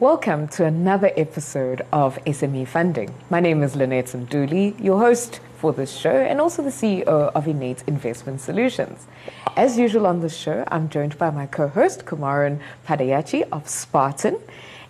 Welcome to another episode of SME Funding. My name is Lynette Mduli, your host for this show and also the CEO of Innate Investment Solutions. As usual on the show, I'm joined by my co-host Kumaran Padayachi of Spartan.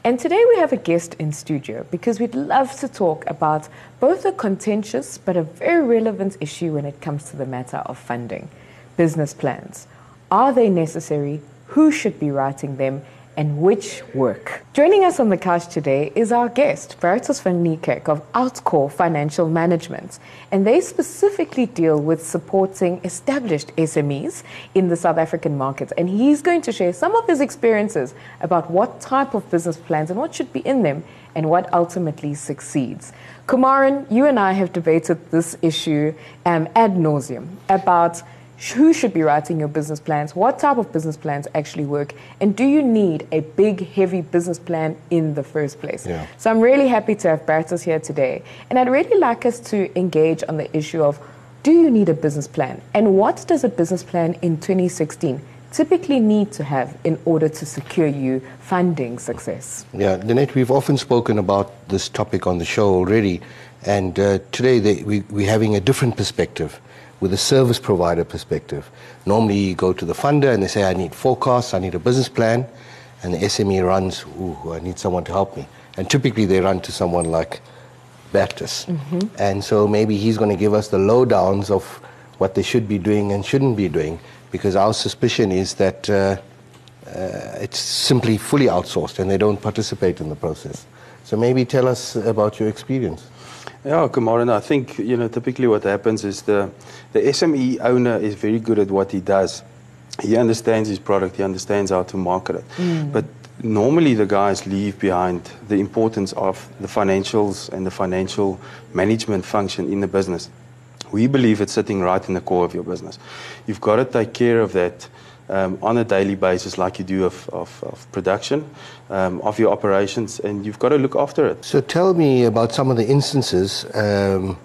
And today we have a guest in studio because we'd love to talk about both a contentious but a very relevant issue when it comes to the matter of funding. Business plans. Are they necessary? Who should be writing them? And which work. Joining us on the couch today is our guest, Bertus van Niekerk of Outcore Financial Management. And they specifically deal with supporting established SMEs in the South African market. And he's going to share some of his experiences about what type of business plans and what should be in them and what ultimately succeeds. Kumaran, you and I have debated this issue um, ad nauseum about who should be writing your business plans, what type of business plans actually work, and do you need a big, heavy business plan in the first place? Yeah. So I'm really happy to have Bertus here today. And I'd really like us to engage on the issue of do you need a business plan? And what does a business plan in 2016 typically need to have in order to secure you funding success? Yeah, Lynette, we've often spoken about this topic on the show already, and uh, today they, we, we're having a different perspective with a service provider perspective. Normally, you go to the funder and they say, I need forecasts, I need a business plan, and the SME runs, ooh, I need someone to help me. And typically, they run to someone like Bertus. Mm-hmm. And so maybe he's going to give us the lowdowns of what they should be doing and shouldn't be doing, because our suspicion is that uh, uh, it's simply fully outsourced and they don't participate in the process. So maybe tell us about your experience. Yeah, Kumaran, I think, you know, typically what happens is the, the SME owner is very good at what he does. He understands his product, he understands how to market it. Mm. But normally the guys leave behind the importance of the financials and the financial management function in the business. We believe it's sitting right in the core of your business. You've got to take care of that um, on a daily basis, like you do of, of, of production, um, of your operations, and you've got to look after it. So tell me about some of the instances, um,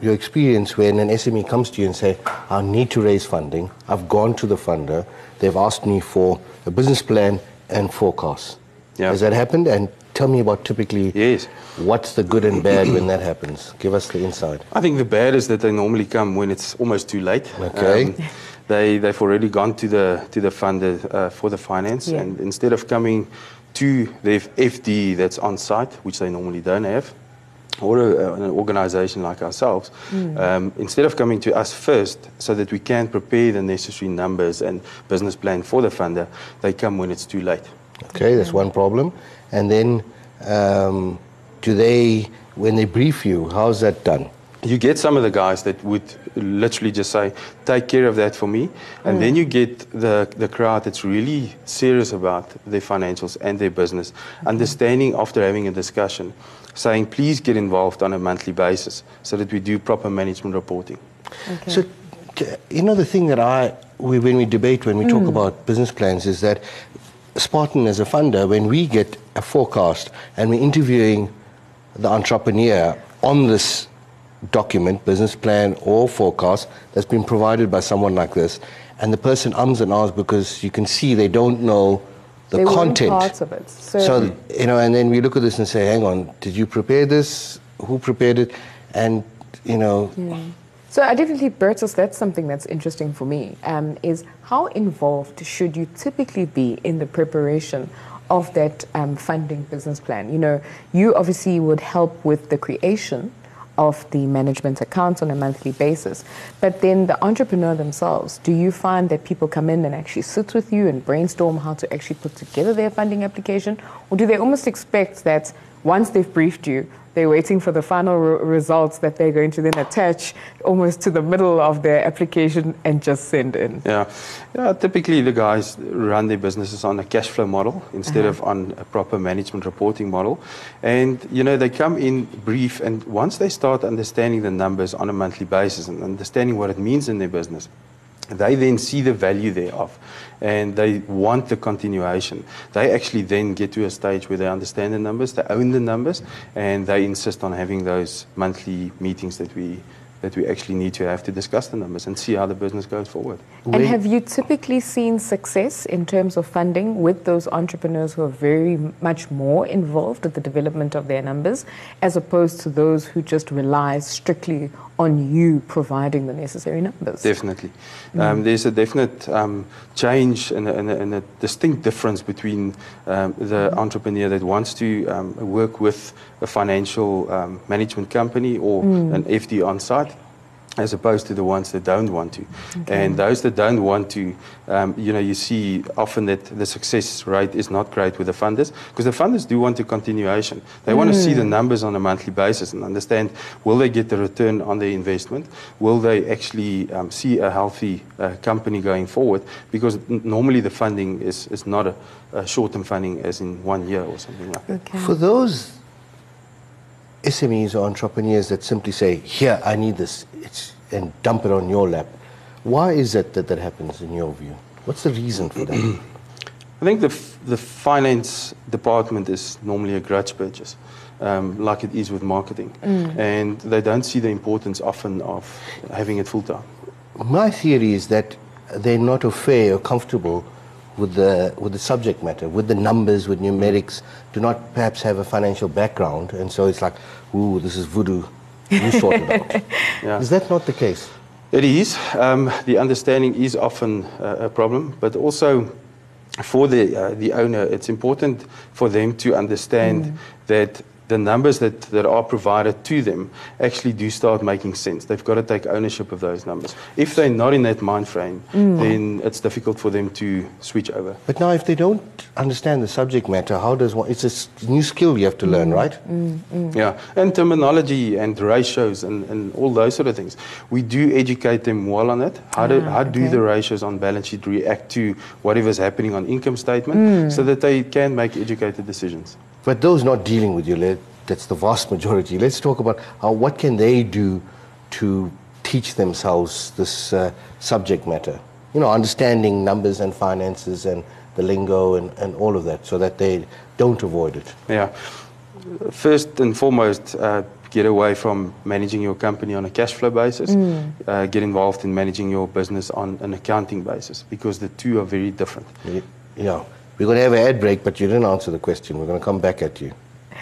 your experience when an SME comes to you and say, I need to raise funding. I've gone to the funder. They've asked me for a business plan and forecast. Yeah. Has that happened? And tell me about typically yes. what's the good and bad when that happens. Give us the insight. I think the bad is that they normally come when it's almost too late. Okay. Um, they they've already gone to the to the funder uh, for the finance, yeah. and instead of coming to the FD that's on site, which they normally don't have, or a, an organization like ourselves, mm. um, instead of coming to us first so that we can prepare the necessary numbers and business plan for the funder, they come when it's too late. Okay, that's one problem. And then, um, do they, when they brief you, how's that done? You get some of the guys that would literally just say, take care of that for me. And mm. then you get the, the crowd that's really serious about their financials and their business, mm-hmm. understanding after having a discussion, saying, please get involved on a monthly basis so that we do proper management reporting. Okay. So, you know, the thing that I, we, when we debate, when we mm. talk about business plans, is that Spartan as a funder, when we get a forecast and we're interviewing the entrepreneur on this document, business plan, or forecast that's been provided by someone like this, and the person ums and ahs because you can see they don't know the they content. parts of it. So, so, you know, and then we look at this and say, hang on, did you prepare this? Who prepared it? And, you know. Yeah. So I definitely, Bertus, that's something that's interesting for me, um, is how involved should you typically be in the preparation of that um, funding business plan? You know, you obviously would help with the creation of the management accounts on a monthly basis. But then the entrepreneur themselves, do you find that people come in and actually sit with you and brainstorm how to actually put together their funding application? Or do they almost expect that once they've briefed you, they're waiting for the final re- results that they're going to then attach almost to the middle of their application and just send in. Yeah, yeah. Typically, the guys run their businesses on a cash flow model instead uh-huh. of on a proper management reporting model, and you know they come in brief, and once they start understanding the numbers on a monthly basis and understanding what it means in their business they then see the value thereof and they want the continuation. They actually then get to a stage where they understand the numbers, they own the numbers, and they insist on having those monthly meetings that we that we actually need to have to discuss the numbers and see how the business goes forward. And have you typically seen success in terms of funding with those entrepreneurs who are very much more involved with the development of their numbers as opposed to those who just rely strictly on you providing the necessary numbers? Definitely. Um, there's a definite um, change and a, and, a, and a distinct difference between um, the entrepreneur that wants to um, work with a financial um, management company or an FD on site as opposed to the ones that don't want to. And those that don't want to, um, you know, you see often that the success rate is not great with the funders because the funders do want a continuation. They want to see the numbers on a monthly basis and understand will they get the return on their investment? Will they actually um, see a healthy uh, company going forward? Because n- normally the funding is, is not a, a short-term funding as in one year or something like that. Okay. For those SMEs or entrepreneurs that simply say, "Here, I need this," it's, and dump it on your lap, why is it that that happens in your view? What's the reason for that? I think the, f- the finance department is normally a grudge purchase, um, like it is with marketing. And they don't see the importance often of having it full time. My theory is that they're not au fait or comfortable with the, with the subject matter, with the numbers, with numerics, do not perhaps have a financial background, and so it's like, ooh, this is voodoo, you sort it out. Yeah. Is that not the case? It is. Um, the understanding is often uh, a problem, but also for the, uh, the owner, it's important for them to understand that the numbers that, that are provided to them actually do start making sense. They've got to take ownership of those numbers. If they're not in that mind frame, mm. then it's difficult for them to switch over. But now, if they don't understand the subject matter, how does one? It's a new skill you have to learn, mm. right? Mm, yeah, and terminology and ratios and, and all those sort of things. We do educate them well on it. How do, Ah, how do the ratios on balance sheet react to whatever's happening on income statement so that they can make educated decisions? But those not dealing with you, let- that's the vast majority. Let's talk about how, what can they do to teach themselves this uh, subject matter. You know, understanding numbers and finances and the lingo and, and all of that, so that they don't avoid it. Yeah. First and foremost, uh, get away from managing your company on a cash flow basis. Uh, get involved in managing your business on an accounting basis because the two are very different. You you know, we're going to have an ad break, but you didn't answer the question. We're going to come back at you.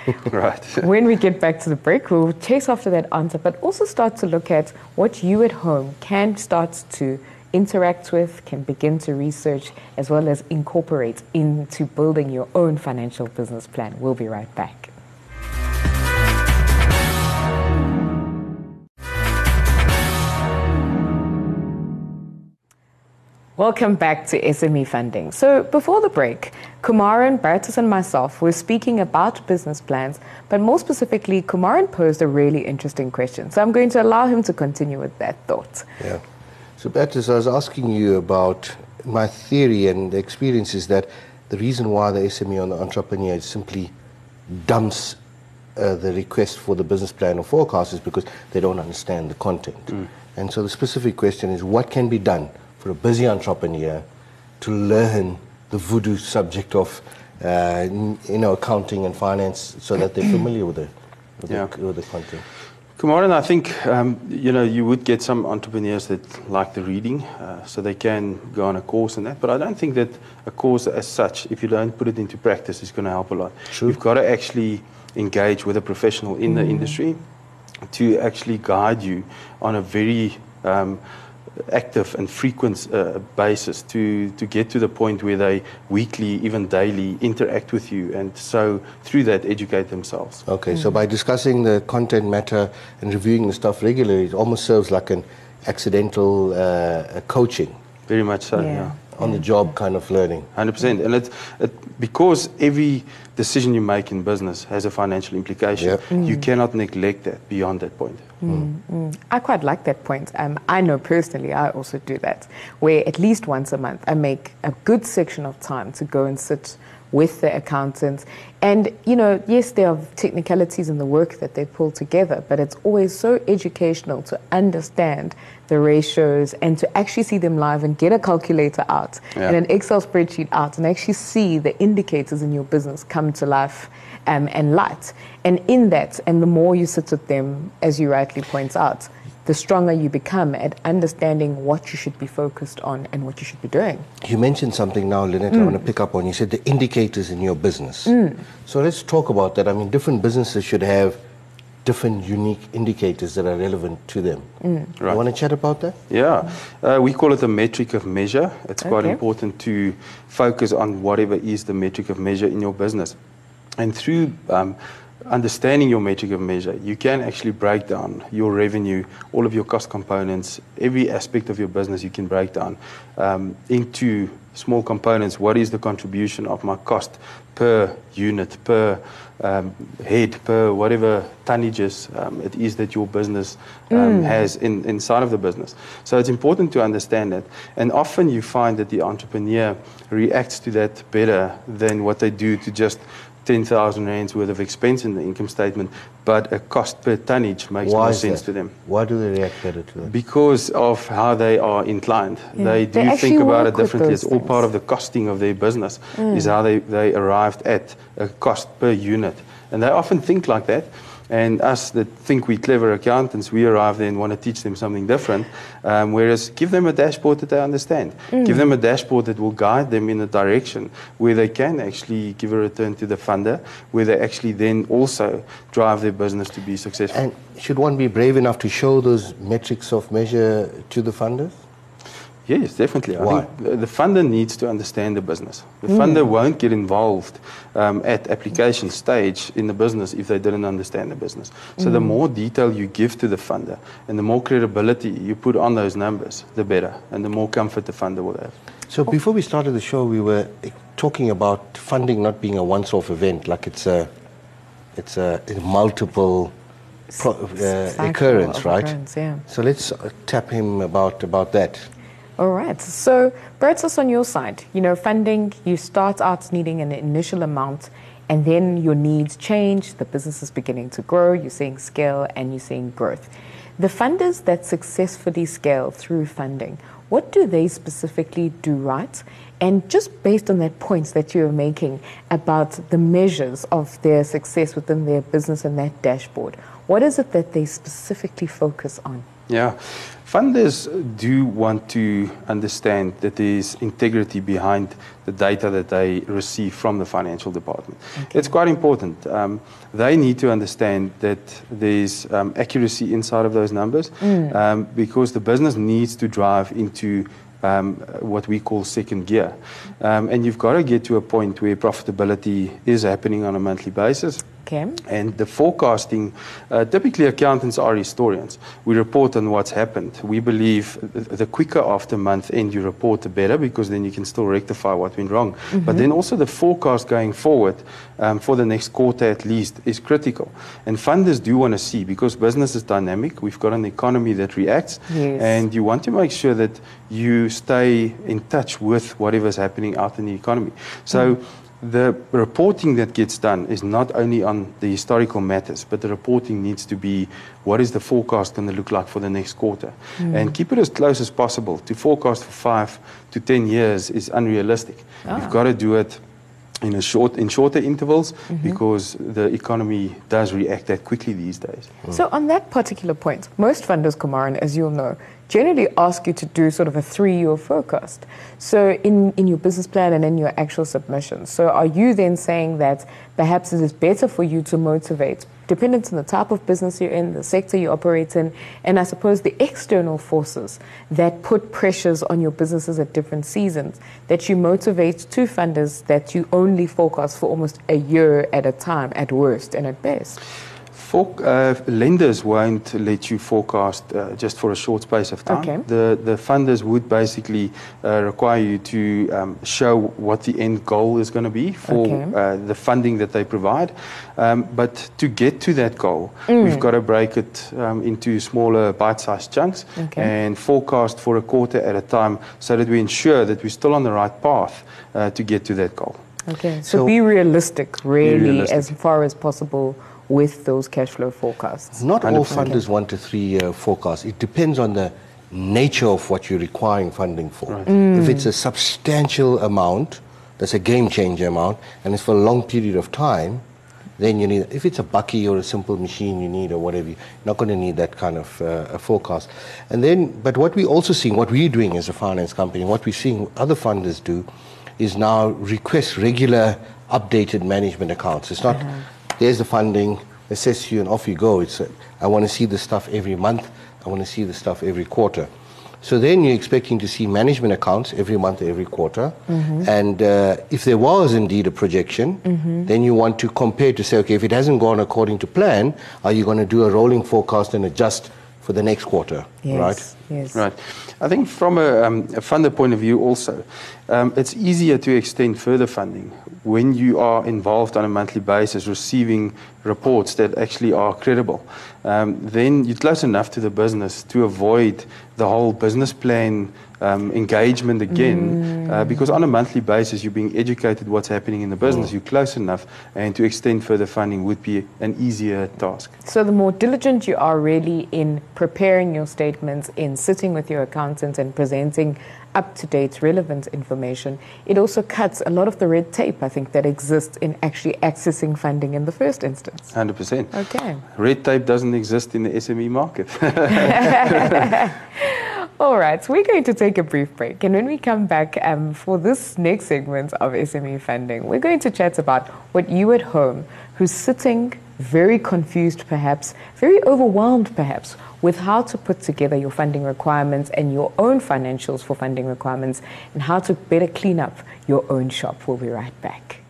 right. when we get back to the break, we'll chase after that answer, but also start to look at what you at home can start to interact with, can begin to research, as well as incorporate into building your own financial business plan. We'll be right back. Welcome back to SME Funding. So, before the break, Kumaran, Bertus, and myself were speaking about business plans, but more specifically, Kumaran posed a really interesting question. So, I'm going to allow him to continue with that thought. Yeah. So, Bertus, I was asking you about my theory and the experience is that the reason why the SME on the entrepreneur simply dumps uh, the request for the business plan or forecast is because they don't understand the content. And so, the specific question is what can be done for a busy entrepreneur to learn the voodoo subject of uh, you know accounting and finance so that they're familiar with it with, Yeah. the, with the content. Kumaran, I think um, you know you would get some entrepreneurs that like the reading, uh, so they can go on a course and that. But I don't think that a course as such, if you don't put it into practice, is going to help a lot. True. You've got to actually engage with a professional in the industry to actually guide you on a very um, active and frequent uh, basis to, to get to the point where they weekly, even daily, interact with you, and so through that educate themselves. Okay, so by discussing the content matter and reviewing the stuff regularly, it almost serves like an accidental uh, coaching, Very much so. Yeah. yeah. On the job kind of learning. Hundred percent, and it, it because every decision you make in business has a financial implication. Yeah. Mm. You cannot neglect that beyond that point. Mm, mm. I quite like that point. Um, I know personally, I also do that, where at least once a month I make a good section of time to go and sit with the accountants. And, you know, yes, there are technicalities in the work that they pull together, but it's always so educational to understand the ratios and to actually see them live and get a calculator out Yeah. and an Excel spreadsheet out and actually see the indicators in your business come to life um, and light. And in that, and the more you sit with them, as you rightly point out, the stronger you become at understanding what you should be focused on and what you should be doing. You mentioned something now, Lynette, I want to pick up on. You said the indicators in your business. So let's talk about that. I mean, different businesses should have different unique indicators that are relevant to them. You Right. want to chat about that? Yeah, uh, we call it a metric of measure. It's quite Okay. important to focus on whatever is the metric of measure in your business. And through um, understanding your metric of measure, you can actually break down your revenue, all of your cost components, every aspect of your business you can break down um, into small components. What is the contribution of my cost per unit, per um, head, per whatever tonnages um, it is that your business um, has in, inside of the business. So it's important to understand that. And often you find that the entrepreneur reacts to that better than what they do to just 10,000 rands worth of expense in the income statement, but a cost per tonnage makes Why more sense that? to them. Why do they react better to that? Because of how they are inclined. Yeah. They They do actually think about it differently. those It's all part of the costing of their business, is mm. how they, they arrived at a cost per unit. And they often think like that. And us that think we're clever accountants, we arrive there and want to teach them something different. Um, whereas give them a dashboard that they understand. Give them a dashboard that will guide them in a direction where they can actually give a return to the funder, where they actually then also drive their business to be successful. And should one be brave enough to show those metrics of measure to the funders? Yes, definitely. I Why? think the- the funder needs to understand the business. The funder won't get involved um, at application stage in the business if they didn't understand the business. So the more detail you give to the funder and the more credibility you put on those numbers, the better, and the more comfort the funder will have. So before we started the show, we were talking about funding not being a once-off event, like it's a, it's a, a multiple pro, uh, occurrence, right? occurrence, yeah. So let's uh, tap him about about that. All right. So, Bertus, on your side, you know, funding, you start out needing an initial amount, and then your needs change. The business is beginning to grow. You're seeing scale and you're seeing growth. The funders that successfully scale through funding, what do they specifically do right? And just based on that points that you're making about the measures of their success within their business and that dashboard, what is it that they specifically focus on? Yeah. Funders do want to understand that there's integrity behind the data that they receive from the financial department. It's quite important. Um, they need to understand that there's um, accuracy inside of those numbers um, because the business needs to drive into um, what we call second gear. Um, and you've got to get to a point where profitability is happening on a monthly basis. Okay. And the forecasting, uh, typically accountants are historians. We report on what's happened. We believe the quicker after month end you report, the better, because then you can still rectify what went wrong. But then also the forecast going forward um, for the next quarter at least is critical. And funders do want to see, because business is dynamic, we've got an economy that reacts, Yes. and you want to make sure that you stay in touch with whatever's happening out in the economy. So the reporting that gets done is not only on the historical matters, but the reporting needs to be what is the forecast going to look like for the next quarter. Hmm. And keep it as close as possible. To forecast for five to ten years is unrealistic. You've ah. got to do it in a short in shorter intervals mm-hmm. because the economy does react that quickly these days. So on that particular point, most funders, Kumaran, as you'll know, generally ask you to do sort of a three-year forecast. So in, in your business plan and in your actual submission. So are you then saying that perhaps it is better for you to motivate, dependent on the type of business you're in, the sector you operate in, and I suppose the external forces that put pressures on your businesses at different seasons, that you motivate to funders that you only forecast for almost a year at a time at worst and at best? For, uh, lenders won't let you forecast uh, just for a short space of time. Okay. The, the funders would basically uh, require you to um, show what the end goal is going to be for Okay. uh, the funding that they provide. Um, but to get to that goal, Mm. we've got to break it um, into smaller bite sized chunks Okay. and forecast for a quarter at a time so that we ensure that we're still on the right path uh, to get to that goal. Okay, so, So- be realistic, really, realistic. as far as possible with those cash flow forecasts. Not all 100%. funders want a three-year forecast. It depends on the nature of what you're requiring funding for. If it's a substantial amount, that's a game changer amount, and it's for a long period of time, then you need, if it's a bakkie or a simple machine you need or whatever, you're not going to need that kind of uh, a forecast. And then, but what we're also seeing, what we're doing as a finance company, what we're seeing other funders do, is now request regular updated management accounts. It's not, uh-huh. There's the funding, assess you and off you go. It's, I want to see the stuff every month. I want to see the stuff every quarter. So then you're expecting to see management accounts every month, every quarter. Mm-hmm. And uh, if there was indeed a projection, mm-hmm. then you want to compare to say, okay, if it hasn't gone according to plan, are you going to do a rolling forecast and adjust for the next quarter, yes, right? Yes. Right. I think from a, um, a funder point of view also, um, it's easier to extend further funding when you are involved on a monthly basis, receiving reports that actually are credible. Um, then you're close enough to the business to avoid the whole business plan um, engagement again, uh, mm. uh, because on a monthly basis you're being educated what's happening in the business. Mm. You're close enough, and to extend further funding would be an easier task. So the more diligent you are really in preparing your statements, in sitting with your accountants and presenting up to date, relevant information, it also cuts a lot of the red tape, I think, that exists in actually accessing funding in the first instance. 100%. Okay. Red tape doesn't exist in the SME market. All right, so we're going to take a brief break. And when we come back um, for this next segment of SME funding, we're going to chat about what you at home, who's sitting very confused perhaps, very overwhelmed perhaps, with how to put together your funding requirements and your own financials for funding requirements and how to better clean up your own shop. We'll be right back.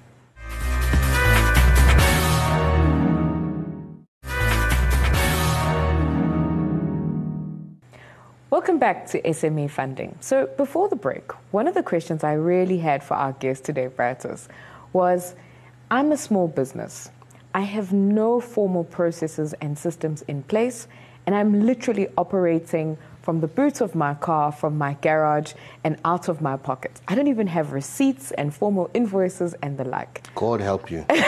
Welcome back to SME Funding. So, before the break, one of the questions I really had for our guest today, Bertus, was I'm a small business. I have no formal processes and systems in place, and I'm literally operating from the boot of my car, from my garage, and out of my pocket. I don't even have receipts and formal invoices and the like. God help you. but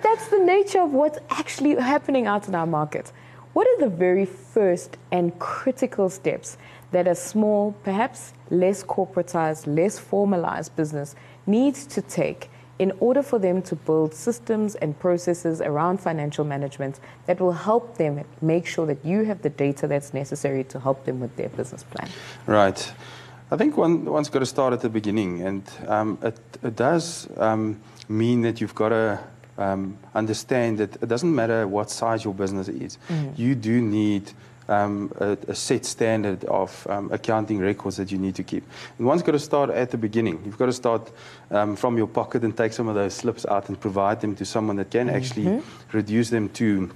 that's the nature of what's actually happening out in our market. What are the very first and critical steps that a small, perhaps less corporatized, less formalized business needs to take in order for them to build systems and processes around financial management that will help them make sure that you have the data that's necessary to help them with their business plan? Right. I think one, one's got to start at the beginning, and um, it, it, does um, mean that you've got to um, understand that it doesn't matter what size your business is, mm-hmm. you do need um, a, a, set standard of um, accounting records that you need to keep. And one's got to start at the beginning. You've got to start um, from your pocket and take some of those slips out and provide them to someone that can mm-hmm. actually reduce them to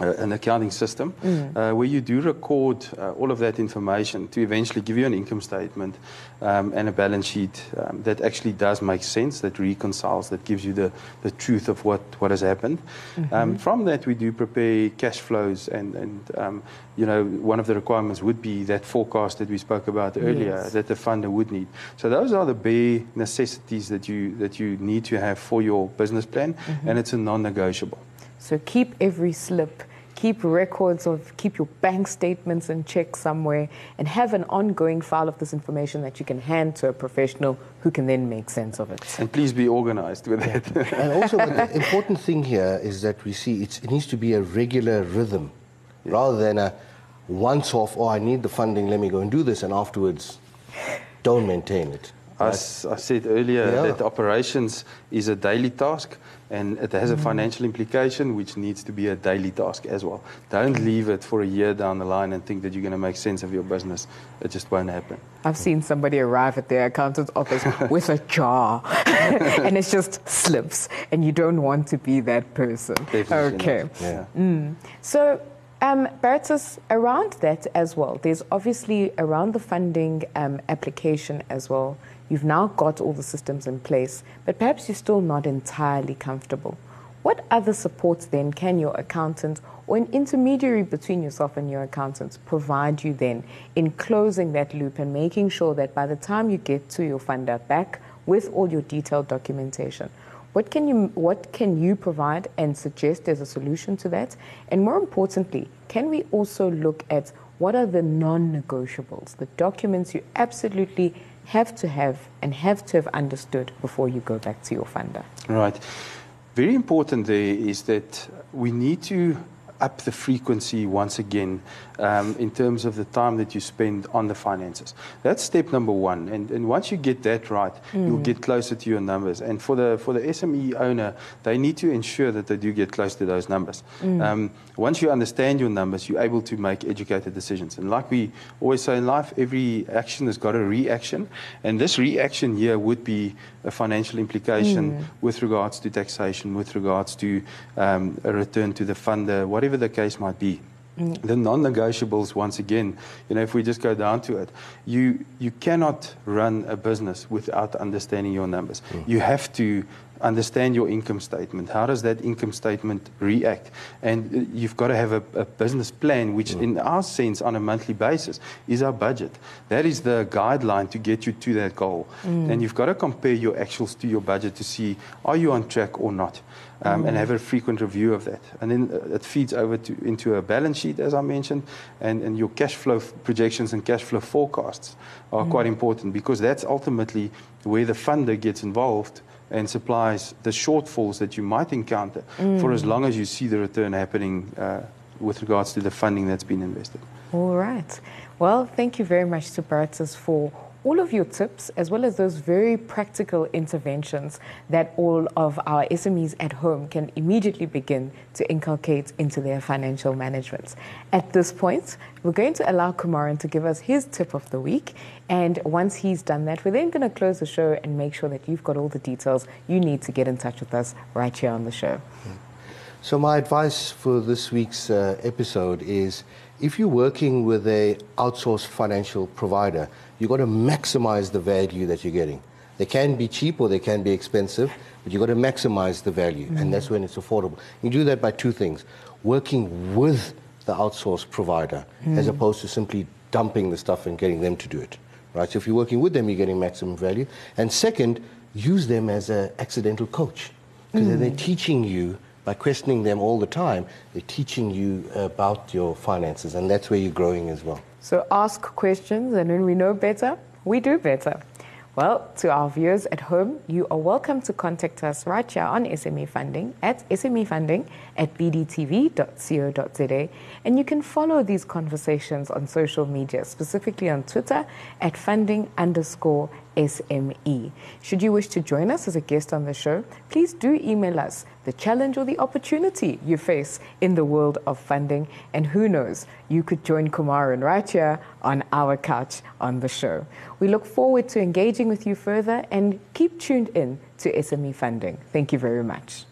uh, an accounting system mm. uh, where you do record uh, all of that information to eventually give you an income statement um, and a balance sheet um, that actually does make sense, that reconciles, that gives you the, the truth of what, what has happened. Mm-hmm. Um, from that, we do prepare cash flows, and, and um, you know, one of the requirements would be that forecast that we spoke about earlier yes. that the funder would need. So those are the bare necessities that you, that you need to have for your business plan, mm-hmm. and it's a non negotiable. So keep every slip, keep records of, keep your bank statements and checks somewhere, and have an ongoing file of this information that you can hand to a professional who can then make sense of it. And please be organized with it. and also, the important thing here is that we see it needs to be a regular rhythm rather than a once off, oh, I need the funding, let me go and do this, and afterwards don't maintain it. As I said earlier, yeah. that operations is a daily task and it has a mm. financial implication which needs to be a daily task as well. Don't leave it for a year down the line and think that you're going to make sense of your business. It just won't happen. I've seen somebody arrive at their accountant's office with a jar and it's just slips and you don't want to be that person. Definitely okay. Yeah. Mm. So um, Bertus, around that as well, there's obviously around the funding um, application as well, You've now got all the systems in place, but perhaps you're still not entirely comfortable. What other supports then can your accountant or an intermediary between yourself and your accountant provide you then in closing that loop and making sure that by the time you get to your funder back with all your detailed documentation, what can you what can you provide and suggest as a solution to that? And more importantly, can we also look at what are the non-negotiables, the documents you absolutely have to have and have to have understood before you go back to your funder. Right. very important there is that we need to up the frequency once again um, in terms of the time that you spend on the finances. That's step number one. And, and once you get that right, mm. you'll get closer to your numbers. And for the, for the SME owner, they need to ensure that they do get close to those numbers. Mm. Um, once you understand your numbers, you're able to make educated decisions. And like we always say in life, every action has got a reaction. And this reaction here would be a financial implication mm. with regards to taxation, with regards to um, a return to the funder, whatever the case might be. Mm. The non-negotiables, once again, you know, if we just go down to it, you you cannot run a business without understanding your numbers. Mm. You have to understand your income statement. How does that income statement react? And uh, you've got to have a, a business plan, which, mm. in our sense, on a monthly basis, is our budget. That is the guideline to get you to that goal. Mm. And you've got to compare your actuals to your budget to see are you on track or not. Um, mm. And have a frequent review of that. And then uh, it feeds over to, into a balance sheet, as I mentioned, and, and your cash flow projections and cash flow forecasts are mm. quite important because that's ultimately where the funder gets involved and supplies the shortfalls that you might encounter mm. for as long as you see the return happening uh, with regards to the funding that's been invested. All right. Well, thank you very much, Separatus, for all of your tips, as well as those very practical interventions that all of our SMEs at home can immediately begin to inculcate into their financial management. At this point, we're going to allow Kumaran to give us his tip of the week. And once he's done that, we're then going to close the show and make sure that you've got all the details you need to get in touch with us right here on the show. So, my advice for this week's uh, episode is if you're working with a outsourced financial provider, you've got to maximize the value that you're getting. They can be cheap or they can be expensive, but you've got to maximize the value, mm-hmm. and that's when it's affordable. You do that by two things working with the outsourced provider mm-hmm. as opposed to simply dumping the stuff and getting them to do it. Right? So if you're working with them, you're getting maximum value. And second, use them as an accidental coach because mm-hmm. they're teaching you by questioning them all the time, they're teaching you about your finances, and that's where you're growing as well. So ask questions, and when we know better, we do better. Well, to our viewers at home, you are welcome to contact us right here on SME Funding at smefunding at bdtv.co.za. And you can follow these conversations on social media, specifically on Twitter at funding underscore SME. Should you wish to join us as a guest on the show, please do email us the challenge or the opportunity you face in the world of funding. And who knows, you could join Kumaran right here on our couch on the show. We look forward to engaging with you further and keep tuned in to SME Funding. Thank you very much.